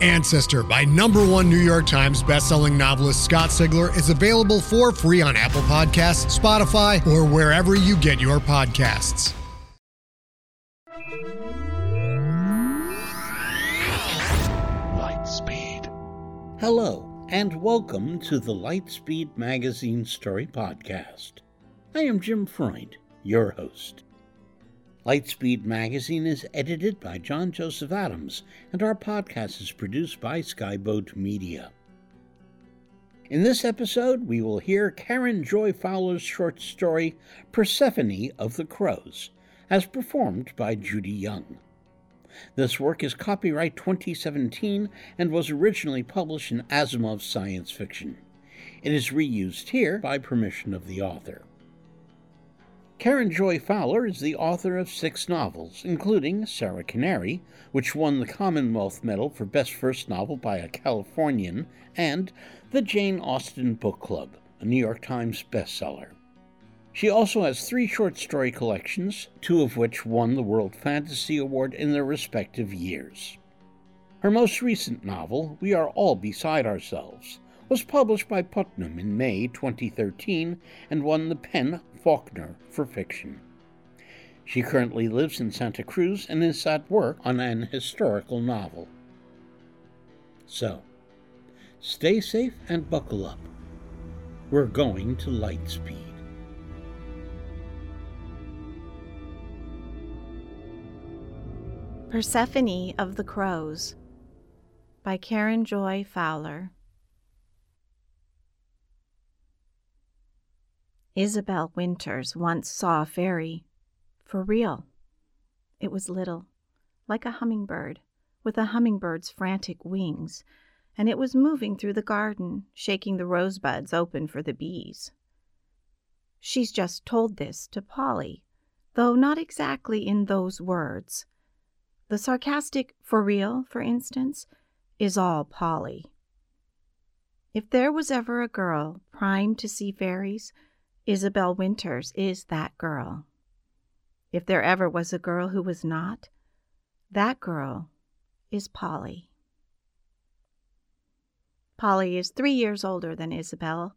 Ancestor by number one New York Times bestselling novelist Scott Sigler is available for free on Apple Podcasts, Spotify, or wherever you get your podcasts. Lightspeed. Hello, and welcome to the Lightspeed Magazine Story Podcast. I am Jim Freund, your host. Lightspeed Magazine is edited by John Joseph Adams, and our podcast is produced by Skyboat Media. In this episode, we will hear Karen Joy Fowler's short story, Persephone of the Crows, as performed by Judy Young. This work is copyright 2017 and was originally published in Asimov's Science Fiction. It is reused here by permission of the author. Karen Joy Fowler is the author of six novels, including Sarah Canary, which won the Commonwealth Medal for Best First Novel by a Californian, and the Jane Austen Book Club, a New York Times bestseller. She also has three short story collections, two of which won the World Fantasy Award in their respective years. Her most recent novel, We Are All Beside Ourselves, was published by Putnam in May 2013 and won the PEN Faulkner for fiction. She currently lives in Santa Cruz and is at work on an historical novel. So, stay safe and buckle up. We're going to Lightspeed. Persephone of the Crows by Karen Joy Fowler. Isabelle Winters once saw a fairy. For real. It was little, like a hummingbird, with a hummingbird's frantic wings, and it was moving through the garden, shaking the rosebuds open for the bees. She's just told this to Polly, though not exactly in those words. The sarcastic for real, for instance, is all Polly. If there was ever a girl primed to see fairies, Isabelle Winters is that girl. If there ever was a girl who was not, that girl is Polly. Polly is three years older than Isabelle,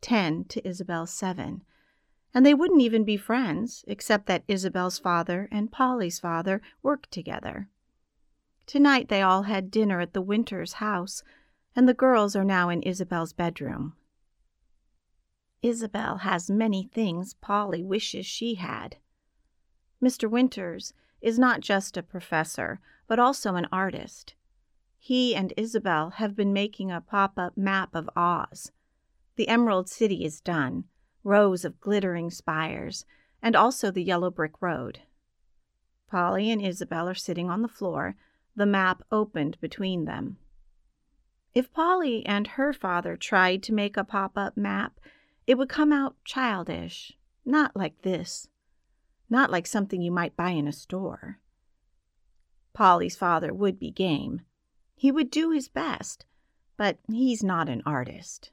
ten to Isabelle's seven, and they wouldn't even be friends except that Isabelle's father and Polly's father worked together. Tonight they all had dinner at the Winters house, and the girls are now in Isabelle's bedroom. Isabelle has many things Polly wishes she had. Mr. Winters is not just a professor, but also an artist. He and Isabelle have been making a pop up map of Oz. The Emerald City is done, rows of glittering spires, and also the yellow brick road. Polly and Isabelle are sitting on the floor, the map opened between them. If Polly and her father tried to make a pop up map, it would come out childish, not like this, not like something you might buy in a store. Polly's father would be game. He would do his best, but he's not an artist.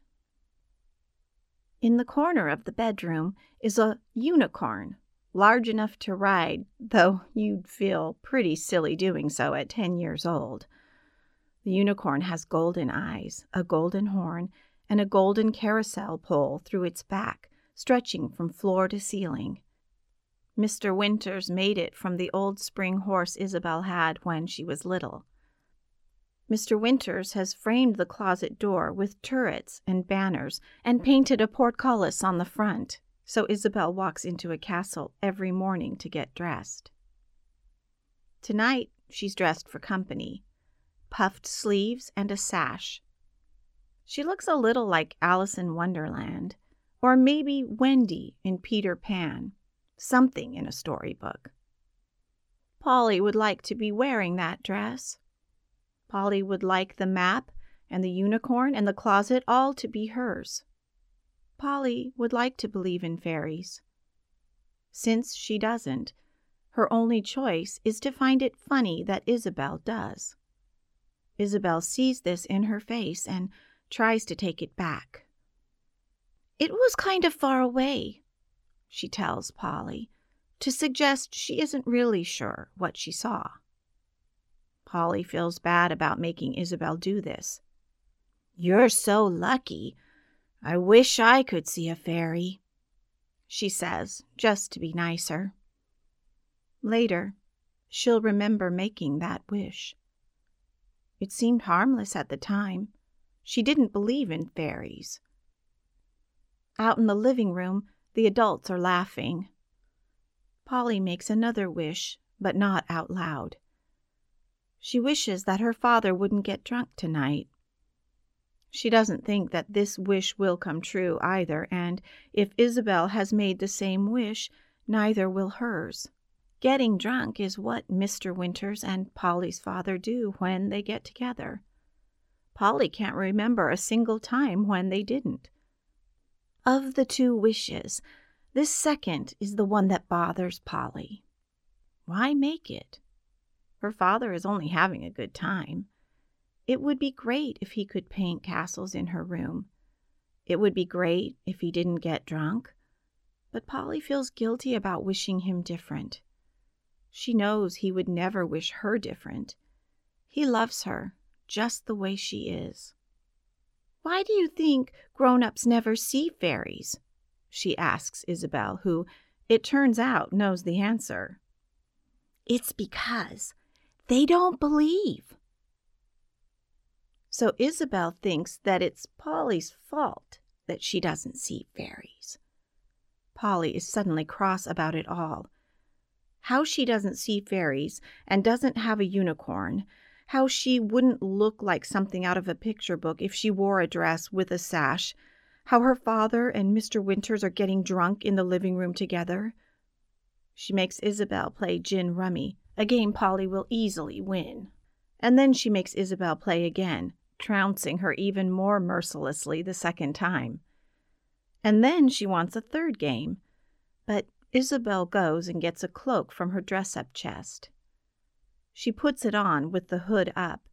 In the corner of the bedroom is a unicorn, large enough to ride, though you'd feel pretty silly doing so at 10 years old. The unicorn has golden eyes, a golden horn, and a golden carousel pole through its back, stretching from floor to ceiling. Mr. Winters made it from the old spring horse Isabelle had when she was little. Mr. Winters has framed the closet door with turrets and banners and painted a portcullis on the front, so Isabelle walks into a castle every morning to get dressed. Tonight she's dressed for company puffed sleeves and a sash, she looks a little like Alice in Wonderland, or maybe Wendy in Peter Pan, something in a storybook. Polly would like to be wearing that dress. Polly would like the map and the unicorn and the closet all to be hers. Polly would like to believe in fairies. Since she doesn't, her only choice is to find it funny that Isabelle does. Isabelle sees this in her face and tries to take it back. It was kind of far away, she tells Polly, to suggest she isn't really sure what she saw. Polly feels bad about making Isabelle do this. You're so lucky. I wish I could see a fairy, she says, just to be nicer. Later, she'll remember making that wish. It seemed harmless at the time. She didn't believe in fairies. Out in the living room, the adults are laughing. Polly makes another wish, but not out loud. She wishes that her father wouldn't get drunk tonight. She doesn't think that this wish will come true either, and if Isabelle has made the same wish, neither will hers. Getting drunk is what Mr. Winters and Polly's father do when they get together. Polly can't remember a single time when they didn't. Of the two wishes, this second is the one that bothers Polly. Why make it? Her father is only having a good time. It would be great if he could paint castles in her room. It would be great if he didn't get drunk. But Polly feels guilty about wishing him different. She knows he would never wish her different. He loves her just the way she is. Why do you think grown ups never see fairies? she asks Isabelle, who, it turns out, knows the answer. It's because they don't believe, so Isabelle thinks that it's Polly's fault that she doesn't see fairies. Polly is suddenly cross about it all. How she doesn't see fairies and doesn't have a unicorn, how she wouldn't look like something out of a picture book if she wore a dress with a sash, how her father and Mr. Winters are getting drunk in the living room together. She makes Isabelle play gin rummy, a game Polly will easily win. And then she makes Isabelle play again, trouncing her even more mercilessly the second time. And then she wants a third game, but Isabelle goes and gets a cloak from her dress up chest. She puts it on with the hood up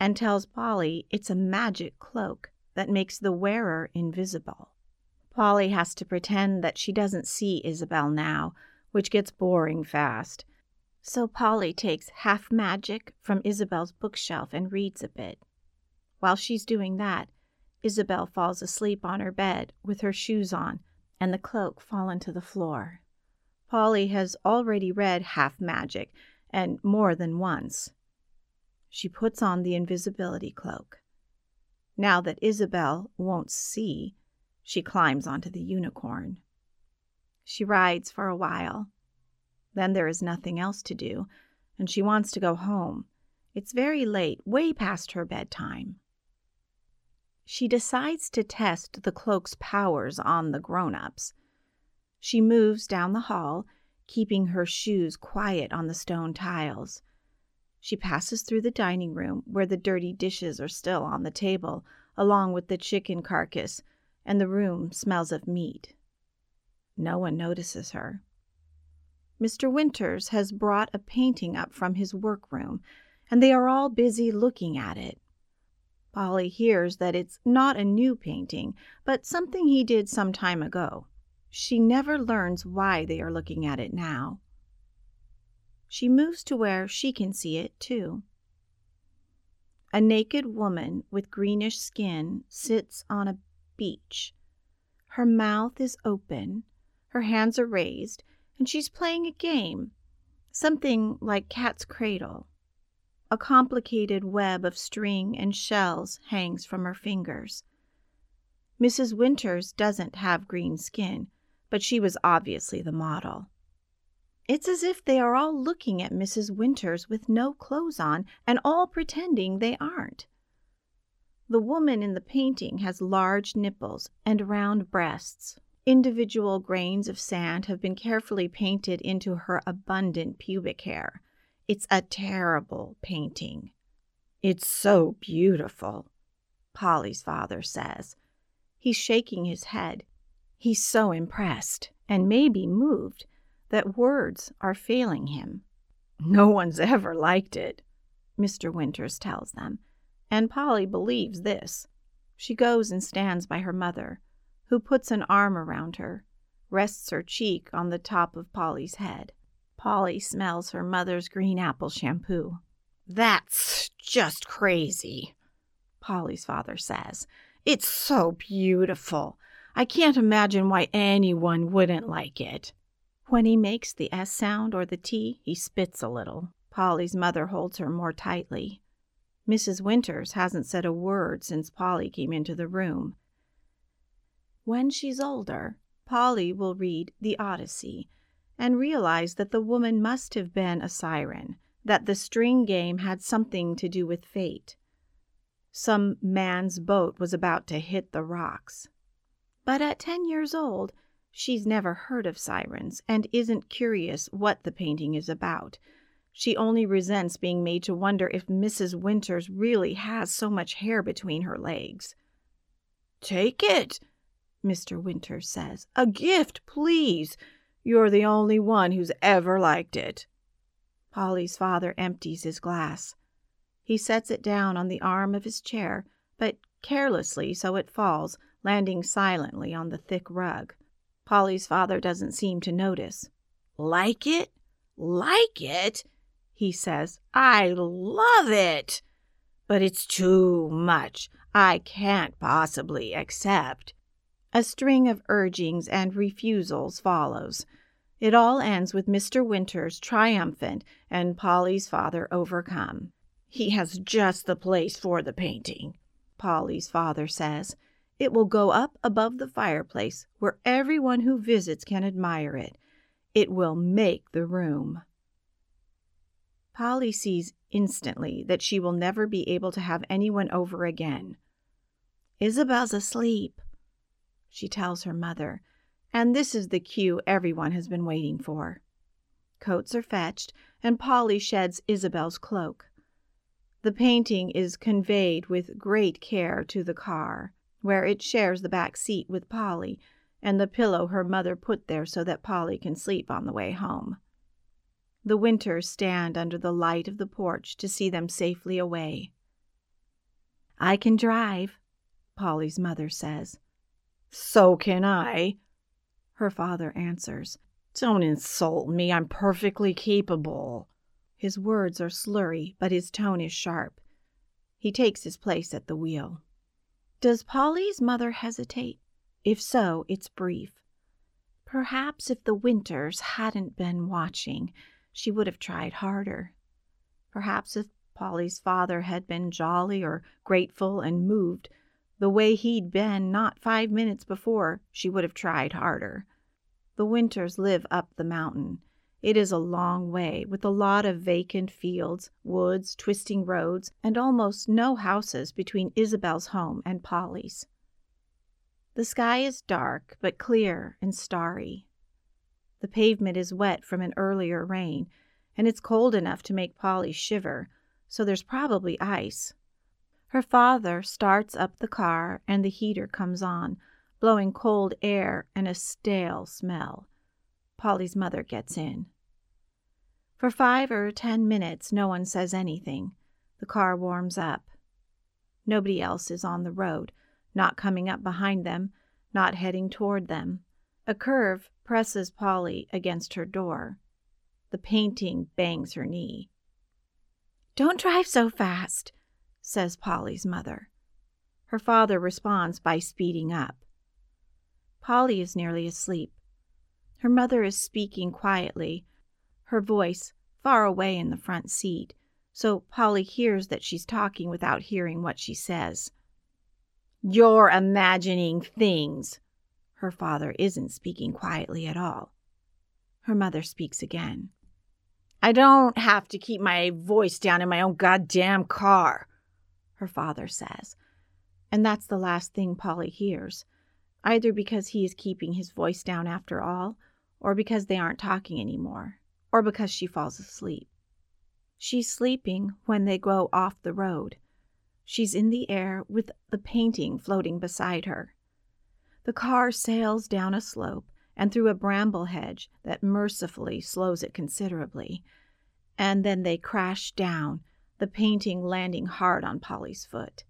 and tells Polly it's a magic cloak that makes the wearer invisible. Polly has to pretend that she doesn't see Isabelle now, which gets boring fast. So Polly takes half magic from Isabelle's bookshelf and reads a bit. While she's doing that, Isabelle falls asleep on her bed with her shoes on and the cloak fallen to the floor. Polly has already read Half Magic, and more than once. She puts on the invisibility cloak. Now that Isabelle won't see, she climbs onto the unicorn. She rides for a while. Then there is nothing else to do, and she wants to go home. It's very late, way past her bedtime. She decides to test the cloak's powers on the grown ups. She moves down the hall, keeping her shoes quiet on the stone tiles. She passes through the dining room, where the dirty dishes are still on the table, along with the chicken carcass, and the room smells of meat. No one notices her. Mr. Winters has brought a painting up from his workroom, and they are all busy looking at it. Polly hears that it's not a new painting, but something he did some time ago. She never learns why they are looking at it now. She moves to where she can see it, too. A naked woman with greenish skin sits on a beach. Her mouth is open, her hands are raised, and she's playing a game, something like cat's cradle. A complicated web of string and shells hangs from her fingers. Mrs. Winters doesn't have green skin, but she was obviously the model. It's as if they are all looking at Mrs. Winters with no clothes on and all pretending they aren't. The woman in the painting has large nipples and round breasts. Individual grains of sand have been carefully painted into her abundant pubic hair. It's a terrible painting. It's so beautiful, Polly's father says. He's shaking his head. He's so impressed and maybe moved that words are failing him. No one's ever liked it, Mr. Winters tells them, and Polly believes this. She goes and stands by her mother, who puts an arm around her, rests her cheek on the top of Polly's head. Polly smells her mother's green apple shampoo. That's just crazy, Polly's father says. It's so beautiful. I can't imagine why anyone wouldn't like it. When he makes the S sound or the T, he spits a little. Polly's mother holds her more tightly. Mrs. Winters hasn't said a word since Polly came into the room. When she's older, Polly will read The Odyssey and realize that the woman must have been a siren, that the string game had something to do with fate. Some man's boat was about to hit the rocks. But at 10 years old, she's never heard of sirens and isn't curious what the painting is about. She only resents being made to wonder if Mrs. Winters really has so much hair between her legs. Take it, Mr. Winters says. A gift, please. You're the only one who's ever liked it. Polly's father empties his glass. He sets it down on the arm of his chair, but carelessly so it falls landing silently on the thick rug. Polly's father doesn't seem to notice. Like it? Like it? He says, I love it. But it's too much. I can't possibly accept. A string of urgings and refusals follows. It all ends with Mr. Winters triumphant and Polly's father overcome. He has just the place for the painting, Polly's father says. It will go up above the fireplace where everyone who visits can admire it. It will make the room. Polly sees instantly that she will never be able to have anyone over again. Isabelle's asleep, she tells her mother, and this is the cue everyone has been waiting for. Coats are fetched, and Polly sheds Isabelle's cloak. The painting is conveyed with great care to the car where it shares the back seat with Polly and the pillow her mother put there so that Polly can sleep on the way home. The Winters stand under the light of the porch to see them safely away. I can drive, Polly's mother says. So can I, her father answers. Don't insult me. I'm perfectly capable. His words are slurry, but his tone is sharp. He takes his place at the wheel. Does Polly's mother hesitate? If so, it's brief. Perhaps if the Winters hadn't been watching, she would have tried harder. Perhaps if Polly's father had been jolly or grateful and moved, the way he'd been not five minutes before, she would have tried harder. The Winters live up the mountain. It is a long way, with a lot of vacant fields, woods, twisting roads, and almost no houses between Isabelle's home and Polly's. The sky is dark, but clear and starry. The pavement is wet from an earlier rain, and it's cold enough to make Polly shiver, so there's probably ice. Her father starts up the car, and the heater comes on, blowing cold air and a stale smell. Polly's mother gets in. For five or ten minutes, no one says anything. The car warms up. Nobody else is on the road, not coming up behind them, not heading toward them. A curve presses Polly against her door. The painting bangs her knee. Don't drive so fast, says Polly's mother. Her father responds by speeding up. Polly is nearly asleep. Her mother is speaking quietly, her voice far away in the front seat, so Polly hears that she's talking without hearing what she says. You're imagining things. Her father isn't speaking quietly at all. Her mother speaks again. I don't have to keep my voice down in my own goddamn car, her father says. And that's the last thing Polly hears, either because he is keeping his voice down after all, or because they aren't talking anymore, or because she falls asleep. She's sleeping when they go off the road. She's in the air with the painting floating beside her. The car sails down a slope and through a bramble hedge that mercifully slows it considerably. And then they crash down, the painting landing hard on Polly's foot.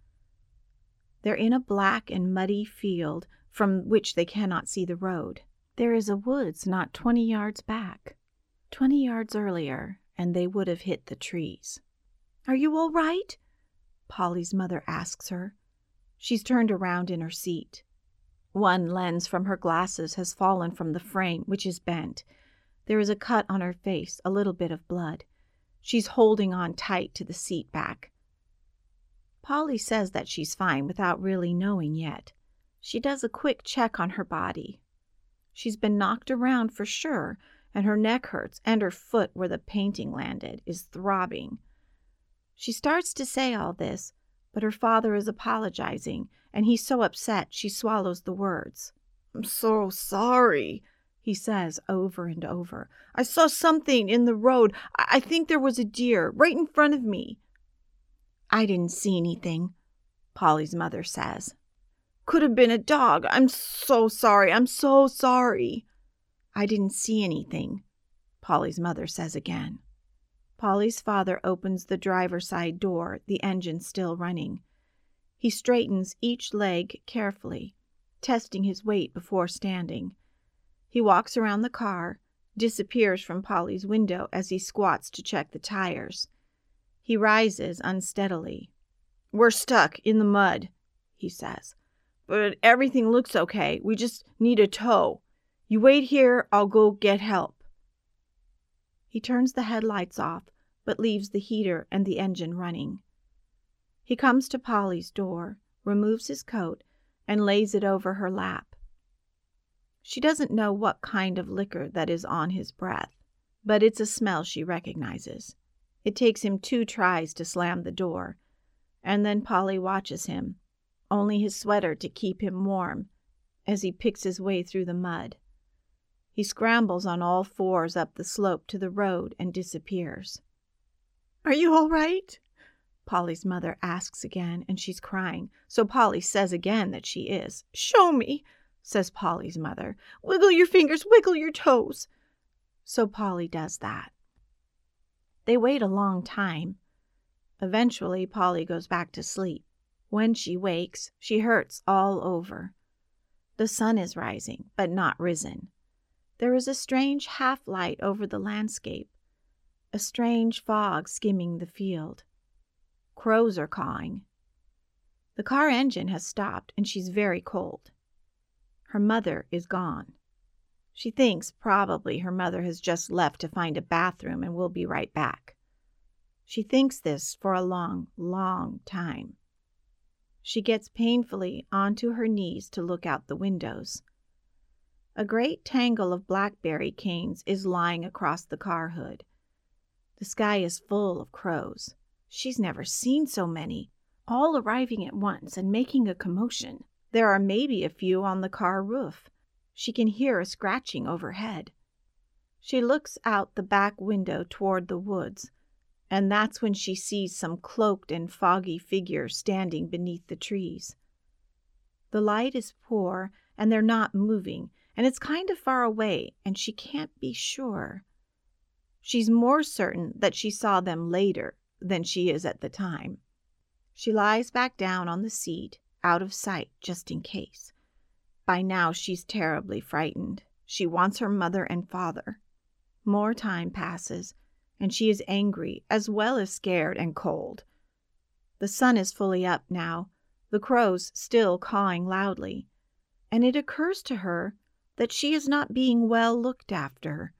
They're in a black and muddy field from which they cannot see the road. There is a woods not twenty yards back. Twenty yards earlier, and they would have hit the trees. Are you all right? Polly's mother asks her. She's turned around in her seat. One lens from her glasses has fallen from the frame, which is bent. There is a cut on her face, a little bit of blood. She's holding on tight to the seat back. Polly says that she's fine without really knowing yet. She does a quick check on her body. She's been knocked around for sure, and her neck hurts, and her foot where the painting landed is throbbing. She starts to say all this, but her father is apologizing, and he's so upset she swallows the words. I'm so sorry, he says over and over. I saw something in the road. I, I think there was a deer right in front of me. I didn't see anything, Polly's mother says. Could have been a dog. I'm so sorry. I'm so sorry. I didn't see anything, Polly's mother says again. Polly's father opens the driver's side door, the engine still running. He straightens each leg carefully, testing his weight before standing. He walks around the car, disappears from Polly's window as he squats to check the tires. He rises unsteadily. We're stuck in the mud, he says. But everything looks okay. We just need a tow. You wait here, I'll go get help. He turns the headlights off, but leaves the heater and the engine running. He comes to Polly's door, removes his coat, and lays it over her lap. She doesn't know what kind of liquor that is on his breath, but it's a smell she recognizes. It takes him two tries to slam the door, and then Polly watches him, only his sweater to keep him warm, as he picks his way through the mud. He scrambles on all fours up the slope to the road and disappears. Are you all right? Polly's mother asks again, and she's crying, so Polly says again that she is. Show me, says Polly's mother. Wiggle your fingers, wiggle your toes. So Polly does that. They wait a long time. Eventually, Polly goes back to sleep. When she wakes, she hurts all over. The sun is rising, but not risen. There is a strange half light over the landscape, a strange fog skimming the field. Crows are cawing. The car engine has stopped, and she's very cold. Her mother is gone. She thinks probably her mother has just left to find a bathroom and will be right back. She thinks this for a long, long time. She gets painfully onto her knees to look out the windows. A great tangle of blackberry canes is lying across the car hood. The sky is full of crows. She's never seen so many, all arriving at once and making a commotion. There are maybe a few on the car roof. She can hear a scratching overhead. She looks out the back window toward the woods, and that's when she sees some cloaked and foggy figure standing beneath the trees. The light is poor, and they're not moving, and it's kind of far away, and she can't be sure. She's more certain that she saw them later than she is at the time. She lies back down on the seat, out of sight, just in case. By now, she's terribly frightened. She wants her mother and father. More time passes, and she is angry as well as scared and cold. The sun is fully up now, the crows still cawing loudly, and it occurs to her that she is not being well looked after.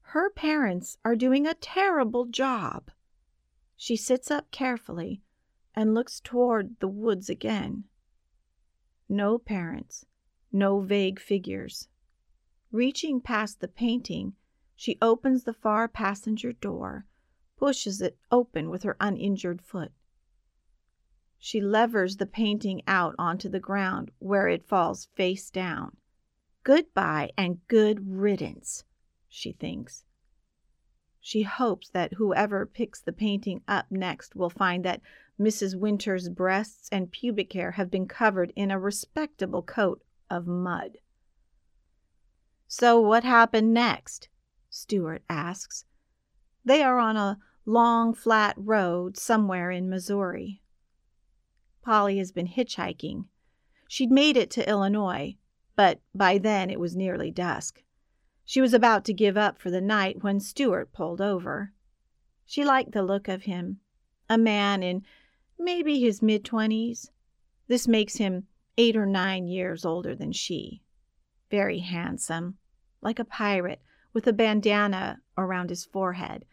Her parents are doing a terrible job. She sits up carefully and looks toward the woods again. No parents, no vague figures. Reaching past the painting, she opens the far passenger door, pushes it open with her uninjured foot. She levers the painting out onto the ground where it falls face down. Goodbye and good riddance, she thinks. She hopes that whoever picks the painting up next will find that Mrs. Winter's breasts and pubic hair have been covered in a respectable coat of mud. So, what happened next? Stuart asks. They are on a long, flat road somewhere in Missouri. Polly has been hitchhiking. She'd made it to Illinois, but by then it was nearly dusk. She was about to give up for the night when Stuart pulled over. She liked the look of him, a man in maybe his mid twenties. This makes him eight or nine years older than she. Very handsome, like a pirate, with a bandana around his forehead,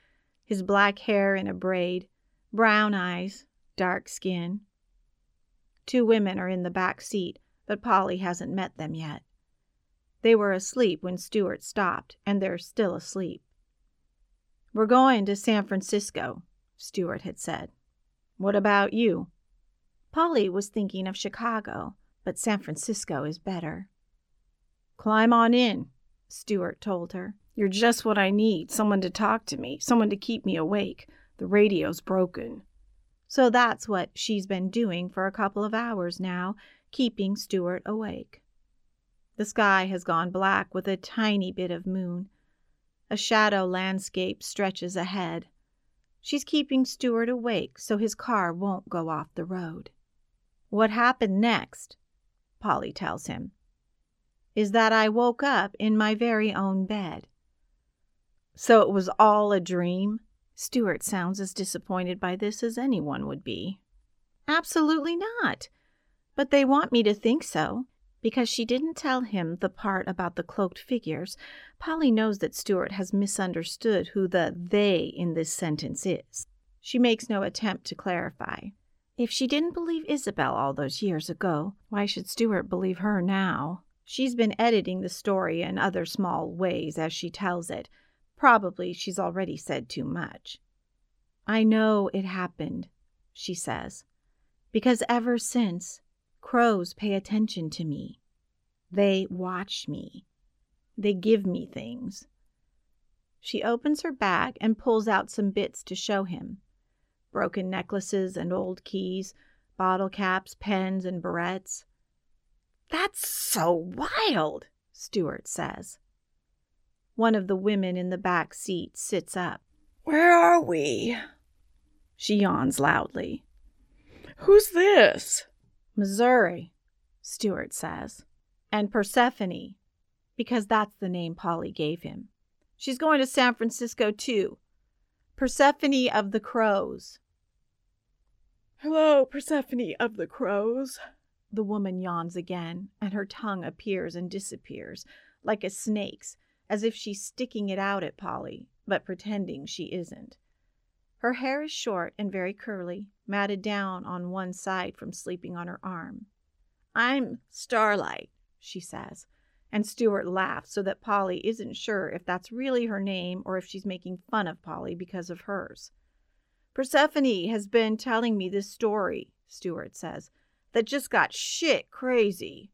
his black hair in a braid, brown eyes, dark skin. Two women are in the back seat, but Polly hasn't met them yet. They were asleep when Stuart stopped, and they're still asleep. We're going to San Francisco, Stuart had said. What about you? Polly was thinking of Chicago, but San Francisco is better. Climb on in, Stuart told her. You're just what I need someone to talk to me, someone to keep me awake. The radio's broken. So that's what she's been doing for a couple of hours now, keeping Stuart awake. The sky has gone black with a tiny bit of moon. A shadow landscape stretches ahead. She's keeping Stuart awake so his car won't go off the road. What happened next, Polly tells him, is that I woke up in my very own bed. So it was all a dream? Stuart sounds as disappointed by this as anyone would be. Absolutely not. But they want me to think so. Because she didn't tell him the part about the cloaked figures, Polly knows that Stuart has misunderstood who the they in this sentence is. She makes no attempt to clarify. If she didn't believe Isabelle all those years ago, why should Stuart believe her now? She's been editing the story in other small ways as she tells it. Probably she's already said too much. I know it happened, she says, because ever since Crows pay attention to me. They watch me. They give me things. She opens her bag and pulls out some bits to show him broken necklaces and old keys, bottle caps, pens, and barrettes. That's so wild, Stuart says. One of the women in the back seat sits up. Where are we? She yawns loudly. Who's this? Missouri, Stuart says, and Persephone, because that's the name Polly gave him. She's going to San Francisco too. Persephone of the Crows. Hello, Persephone of the Crows. The woman yawns again, and her tongue appears and disappears, like a snake's, as if she's sticking it out at Polly, but pretending she isn't. Her hair is short and very curly, matted down on one side from sleeping on her arm. I'm Starlight, she says, and Stuart laughs so that Polly isn't sure if that's really her name or if she's making fun of Polly because of hers. Persephone has been telling me this story, Stuart says, that just got shit crazy.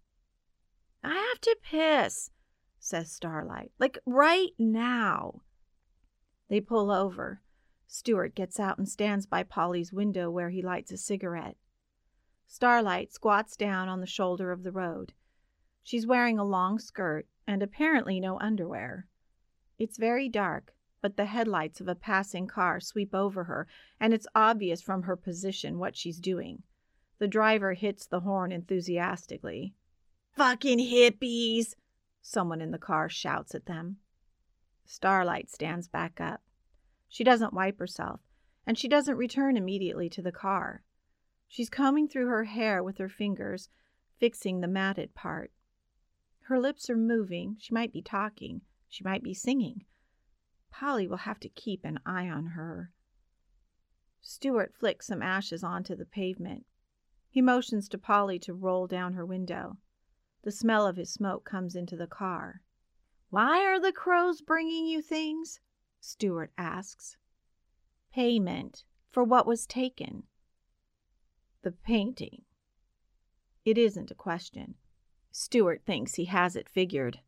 I have to piss, says Starlight, like right now. They pull over. Stuart gets out and stands by Polly's window where he lights a cigarette. Starlight squats down on the shoulder of the road. She's wearing a long skirt and apparently no underwear. It's very dark, but the headlights of a passing car sweep over her, and it's obvious from her position what she's doing. The driver hits the horn enthusiastically. Fucking hippies! Someone in the car shouts at them. Starlight stands back up. She doesn't wipe herself, and she doesn't return immediately to the car. She's combing through her hair with her fingers, fixing the matted part. Her lips are moving. She might be talking. She might be singing. Polly will have to keep an eye on her. Stuart flicks some ashes onto the pavement. He motions to Polly to roll down her window. The smell of his smoke comes into the car. Why are the crows bringing you things? Stuart asks. Payment for what was taken. The painting. It isn't a question. Stuart thinks he has it figured.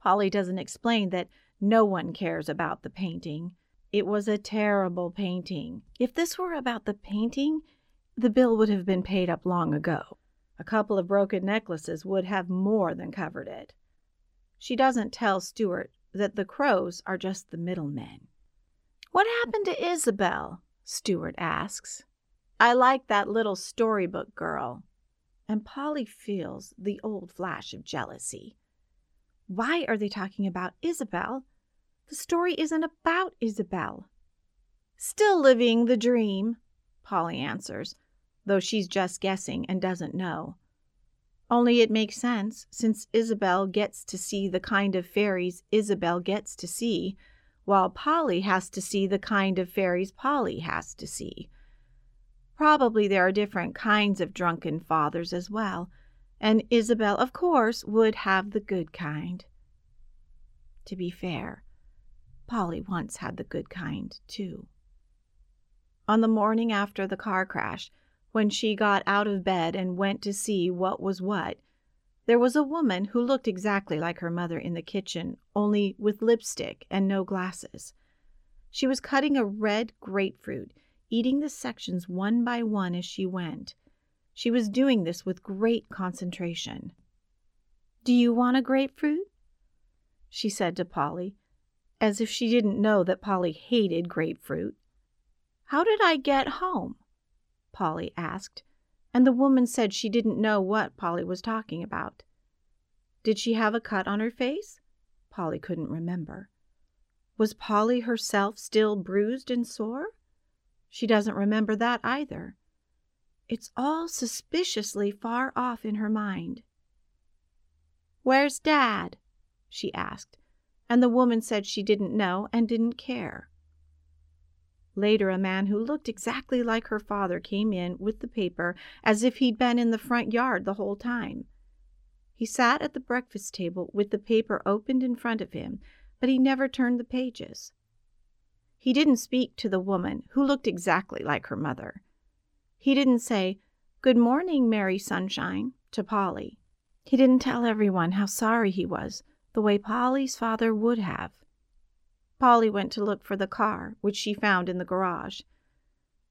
Polly doesn't explain that no one cares about the painting. It was a terrible painting. If this were about the painting, the bill would have been paid up long ago. A couple of broken necklaces would have more than covered it. She doesn't tell Stuart that the crows are just the middlemen. What happened to Isabelle? Stuart asks. I like that little storybook girl. And Polly feels the old flash of jealousy. Why are they talking about Isabelle? The story isn't about Isabelle. Still living the dream, Polly answers, though she's just guessing and doesn't know. Only it makes sense, since Isabelle gets to see the kind of fairies Isabelle gets to see, while Polly has to see the kind of fairies Polly has to see. Probably there are different kinds of drunken fathers as well, and Isabelle, of course, would have the good kind. To be fair, Polly once had the good kind, too. On the morning after the car crash, when she got out of bed and went to see what was what, there was a woman who looked exactly like her mother in the kitchen, only with lipstick and no glasses. She was cutting a red grapefruit eating the sections one by one as she went. She was doing this with great concentration. Do you want a grapefruit? she said to Polly, as if she didn't know that Polly hated grapefruit. How did I get home? Polly asked, and the woman said she didn't know what Polly was talking about. Did she have a cut on her face? Polly couldn't remember. Was Polly herself still bruised and sore? She doesn't remember that either. It's all suspiciously far off in her mind. Where's Dad? she asked, and the woman said she didn't know and didn't care. Later, a man who looked exactly like her father came in with the paper as if he'd been in the front yard the whole time. He sat at the breakfast table with the paper opened in front of him, but he never turned the pages. He didn't speak to the woman, who looked exactly like her mother. He didn't say, Good morning, Mary Sunshine, to Polly. He didn't tell everyone how sorry he was, the way Polly's father would have. Polly went to look for the car, which she found in the garage.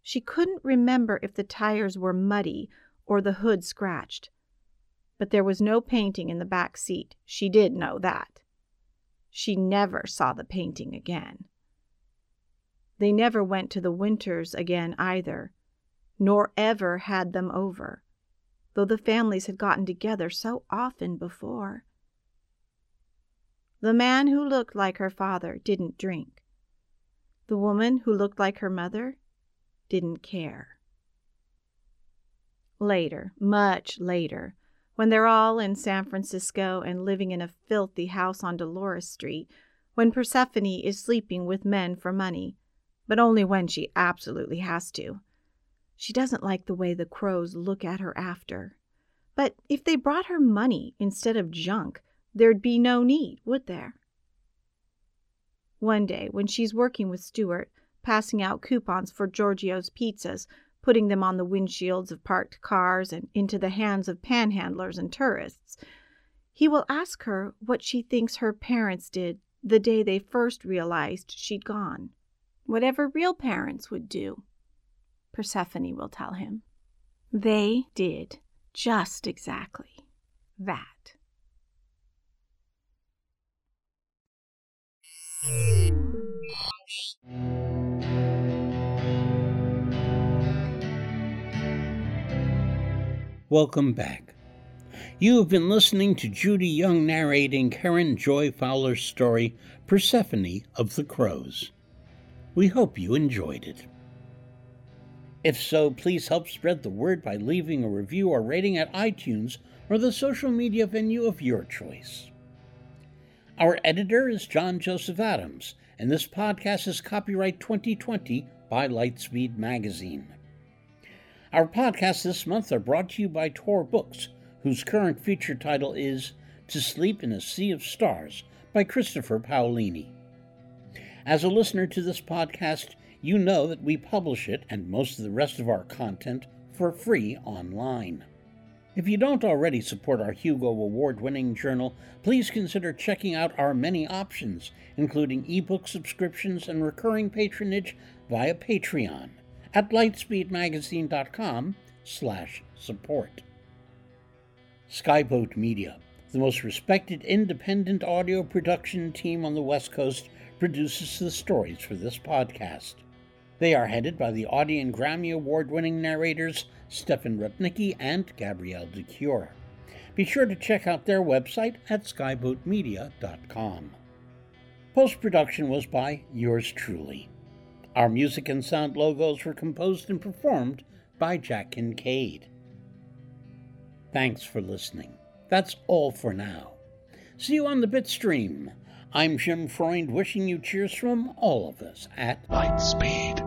She couldn't remember if the tires were muddy or the hood scratched. But there was no painting in the back seat. She did know that. She never saw the painting again. They never went to the Winters again either, nor ever had them over, though the families had gotten together so often before. The man who looked like her father didn't drink. The woman who looked like her mother didn't care. Later, much later, when they're all in San Francisco and living in a filthy house on Dolores Street, when Persephone is sleeping with men for money, but only when she absolutely has to. She doesn't like the way the crows look at her after. But if they brought her money instead of junk, there'd be no need, would there? One day, when she's working with Stuart, passing out coupons for Giorgio's pizzas, putting them on the windshields of parked cars and into the hands of panhandlers and tourists, he will ask her what she thinks her parents did the day they first realized she'd gone whatever real parents would do, Persephone will tell him. They did just exactly that. Welcome back. You have been listening to Judy Young narrating Karen Joy Fowler's story, Persephone of the Crows. We hope you enjoyed it. If so, please help spread the word by leaving a review or rating at iTunes or the social media venue of your choice. Our editor is John Joseph Adams, and this podcast is copyright 2020 by Lightspeed Magazine. Our podcasts this month are brought to you by Tor Books, whose current feature title is To Sleep in a Sea of Stars by Christopher Paolini. As a listener to this podcast, you know that we publish it and most of the rest of our content for free online. If you don't already support our Hugo Award winning journal, please consider checking out our many options, including ebook subscriptions and recurring patronage via Patreon at lightspeedmagazine.com slash support. Skyboat Media, the most respected independent audio production team on the West Coast, produces the stories for this podcast. They are headed by the Audie and Grammy Award winning narrators Stefan Rudnicki and Gabrielle de Cuir. Be sure to check out their website at skyboatmedia.com. Post production was by yours truly. Our music and sound logos were composed and performed by Jack Kincaid. Thanks for listening. That's all for now. See you on the Bitstream. I'm Jim Freund wishing you cheers from all of us at Lightspeed.